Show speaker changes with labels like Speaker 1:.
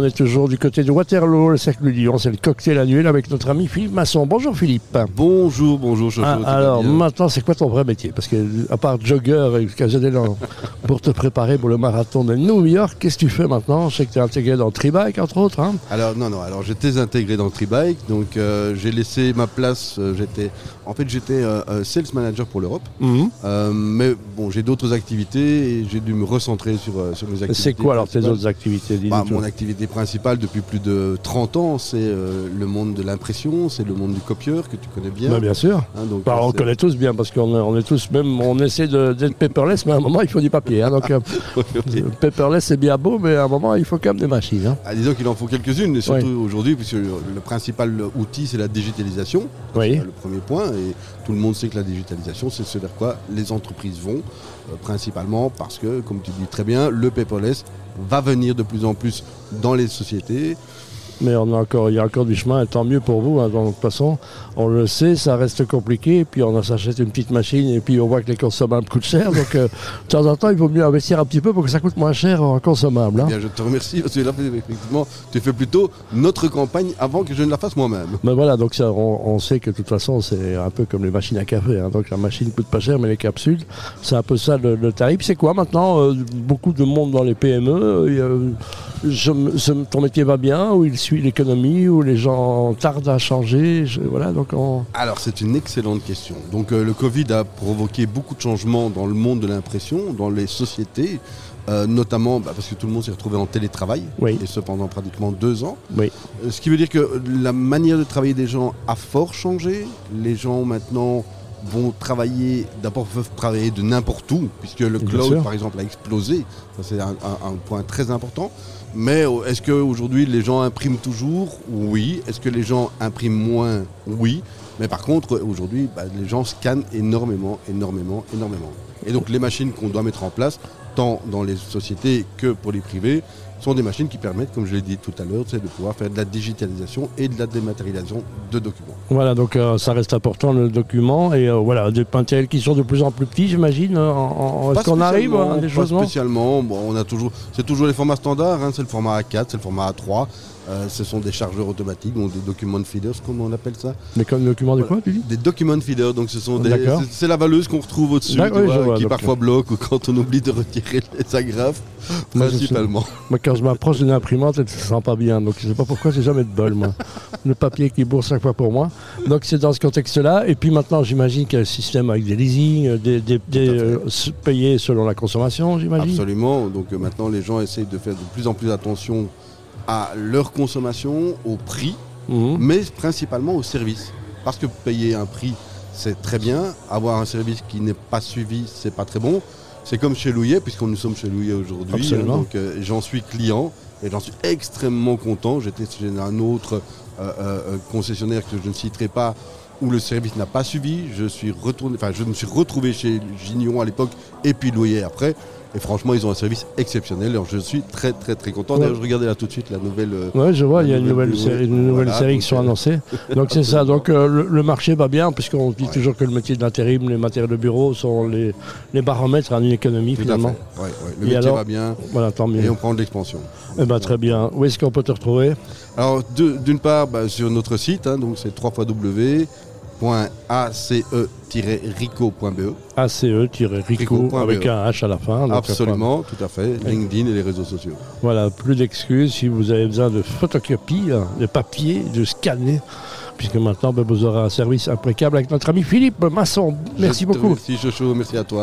Speaker 1: On est toujours du côté de Waterloo, le cercle du Lyon, c'est le cocktail annuel avec notre ami Philippe Masson. Bonjour Philippe.
Speaker 2: Bonjour, bonjour
Speaker 1: Ah, alors maintenant, c'est quoi ton vrai métier? Parce que à part jogger et casernel pour te préparer pour le marathon de New York, qu'est-ce que tu fais maintenant? Je sais que tu es intégré dans Tribike entre autres. hein
Speaker 2: Alors non, non, alors j'étais intégré dans Tribike, donc euh, j'ai laissé ma place, euh, j'étais, en fait j'étais euh, euh, sales manager pour l'Europe,
Speaker 1: Mhm.
Speaker 2: Mais bon j'ai d'autres activités et j'ai dû me recentrer sur, sur mes activités.
Speaker 1: C'est quoi alors tes autres activités
Speaker 2: Bah. Mon activité principale depuis plus de 30 ans, c'est euh, le monde de l'impression, c'est le monde du copieur que tu connais bien.
Speaker 1: Bah, bien sûr.
Speaker 2: Hein, donc,
Speaker 1: Bah, on connaît tous bien parce qu'on est, on est tous même on essaie de- d'être paperless, mais à un moment il faut du papier. hein. donc euh, paperless c'est bien beau, mais à un moment il faut quand même des machines. hein.
Speaker 2: Ah, disons qu'il en faut quelques-unes, et surtout aujourd'hui, puisque le, le principal outil c'est la digitalisation.
Speaker 1: Oui.
Speaker 2: C'est le premier point, et tout le monde sait que la digitalisation, c'est ce vers quoi les entreprises vont, euh, principalement parce que, comme tu dis très bien, le paperless va venir de plus en plus dans les sociétés.
Speaker 1: Mais on a encore, il y a encore du chemin, et tant mieux pour vous. hein. Donc, de toute façon, on le sait, ça reste compliqué. Puis on s'achète une petite machine et puis on voit que les consommables coûtent cher. Donc euh, de temps en temps, il vaut mieux investir un petit peu pour que ça coûte moins cher en consommable. hein.
Speaker 2: Bien, je te remercie, parce que là, effectivement, tu fais plutôt notre campagne avant que je ne la fasse moi-même.
Speaker 1: Mais voilà, donc ça, on, on sait que de toute façon, c'est un peu comme les machines à café. hein. Donc la machine coûte pas cher, mais les capsules, c'est un peu ça le, le tarif. C'est quoi maintenant euh, Beaucoup de monde dans les PME. euh, je me- ce- ton métier va bien ou il suit l'économie ou les gens tardent à changer je- Voilà, donc on...
Speaker 2: Alors, c'est une excellente question. Donc, euh, le Covid a provoqué beaucoup de changements dans le monde de l'impression, dans les sociétés, euh, notamment bah, parce que tout le monde s'est retrouvé en télétravail,
Speaker 1: Oui.
Speaker 2: et ce pendant pratiquement deux ans.
Speaker 1: Oui.
Speaker 2: Euh, Ce qui veut dire que la manière de travailler des gens a fort changé. Les gens maintenant vont travailler, d'abord peuvent travailler de n'importe où, puisque le cloud par exemple a explosé. Ça c'est un, un- un point très important. Mais euh, est-ce qu'aujourd'hui les gens impriment toujours? Oui. Est-ce que les gens impriment moins? Oui. Mais par contre, aujourd'hui, bah, les gens scannent énormément, énormément, énormément. Et donc les machines qu'on doit mettre en place, tant dans les sociétés que pour les privés, sont des machines qui permettent, comme je l'ai dit tout à l'heure, de pouvoir faire de la digitalisation et de la dématérialisation de documents.
Speaker 1: Voilà, donc euh, ça reste important le document et euh, voilà des matériels qui sont de plus en plus petits, j'imagine. hein, en- Est-ce
Speaker 2: Pas
Speaker 1: qu'on arrive à des
Speaker 2: pas
Speaker 1: choses non?
Speaker 2: spécialement. Bon, on a toujours, c'est toujours les formats standards. hein, c'est le format A4, c'est le format A3. Euh, ce sont des chargeurs automatiques, donc des document feeders, comme on appelle ça.
Speaker 1: Mais comme document de quoi, tu dis
Speaker 2: Des document feeders, donc ce sont des, c'est, la valeuse qu'on retrouve au-dessus,
Speaker 1: oui,
Speaker 2: qui parfois bloque ou quand on oublie de retirer les agrafes,
Speaker 1: Moi,
Speaker 2: principalement.
Speaker 1: Moi, quand je m'approche d'une imprimante, elle ne se sent pas bien. Donc, je ne sais pas pourquoi, j'ai jamais de bol, moi. Le papier qui bourre chaque fois pour moi. Donc, c'est dans ce contexte-là. Et puis maintenant, j'imagine qu'il y a un système avec des leasing, euh, des, des- des, euh, payés selon la consommation, j'imagine.
Speaker 2: Absolument. Donc euh, maintenant, les gens essayent de faire de plus en plus attention à leur consommation, au prix,
Speaker 1: Mhm.
Speaker 2: mais principalement au service. Parce que payer un prix, c'est très bien. Avoir un service qui n'est pas suivi, c'est pas très bon. C'est comme chez Louillet, puisqu'on nous sommes chez Louillet aujourd'hui.
Speaker 1: Absolument.
Speaker 2: donc euh, j'en suis client et j'en suis extrêmement content. J'étais chez un autre euh, euh, euh, concessionnaire que je ne citerai pas où le service n'a pas suivi. Je suis retourné, enfin je me suis retrouvé chez Gignon à l'époque et puis Louillet après. Et franchement, ils ont un service exceptionnel. Alors je suis très très très content.
Speaker 1: Ouais.
Speaker 2: D'ailleurs, je regardais là tout de suite la nouvelle. euh,
Speaker 1: Ouais, je vois, il y a une
Speaker 2: nouvelle-
Speaker 1: série, une nouvelle
Speaker 2: voilà,
Speaker 1: série
Speaker 2: donc,
Speaker 1: qui sont
Speaker 2: euh,
Speaker 1: annoncées. Donc c'est ça. Donc euh, le, le marché va bien, puisqu'on dit
Speaker 2: Ouais.
Speaker 1: toujours que le métier de l'intérim, les matériaux de bureau sont les, les baromètres à une économie
Speaker 2: Tout
Speaker 1: finalement.
Speaker 2: Ouais. Le
Speaker 1: Et
Speaker 2: métier
Speaker 1: alors
Speaker 2: va bien
Speaker 1: Voilà, tant mieux.
Speaker 2: et on prend de l'expansion.
Speaker 1: Eh ben, très bien. Où est-ce qu'on peut te retrouver?
Speaker 2: Alors d'une part bah, sur notre site, hein, donc c'est www.ace-rico.be.
Speaker 1: ACE-RICO
Speaker 2: Rico.be.
Speaker 1: avec un H à la fin. donc,
Speaker 2: Absolument, tout à fait. LinkedIn et les réseaux sociaux.
Speaker 1: Voilà, plus d'excuses si vous avez besoin de photocopie, hein, de papier, de scanner, puisque maintenant ben, vous aurez un service impeccable avec notre ami Philippe Masson. Merci beaucoup.
Speaker 2: Merci Chocho, merci à toi.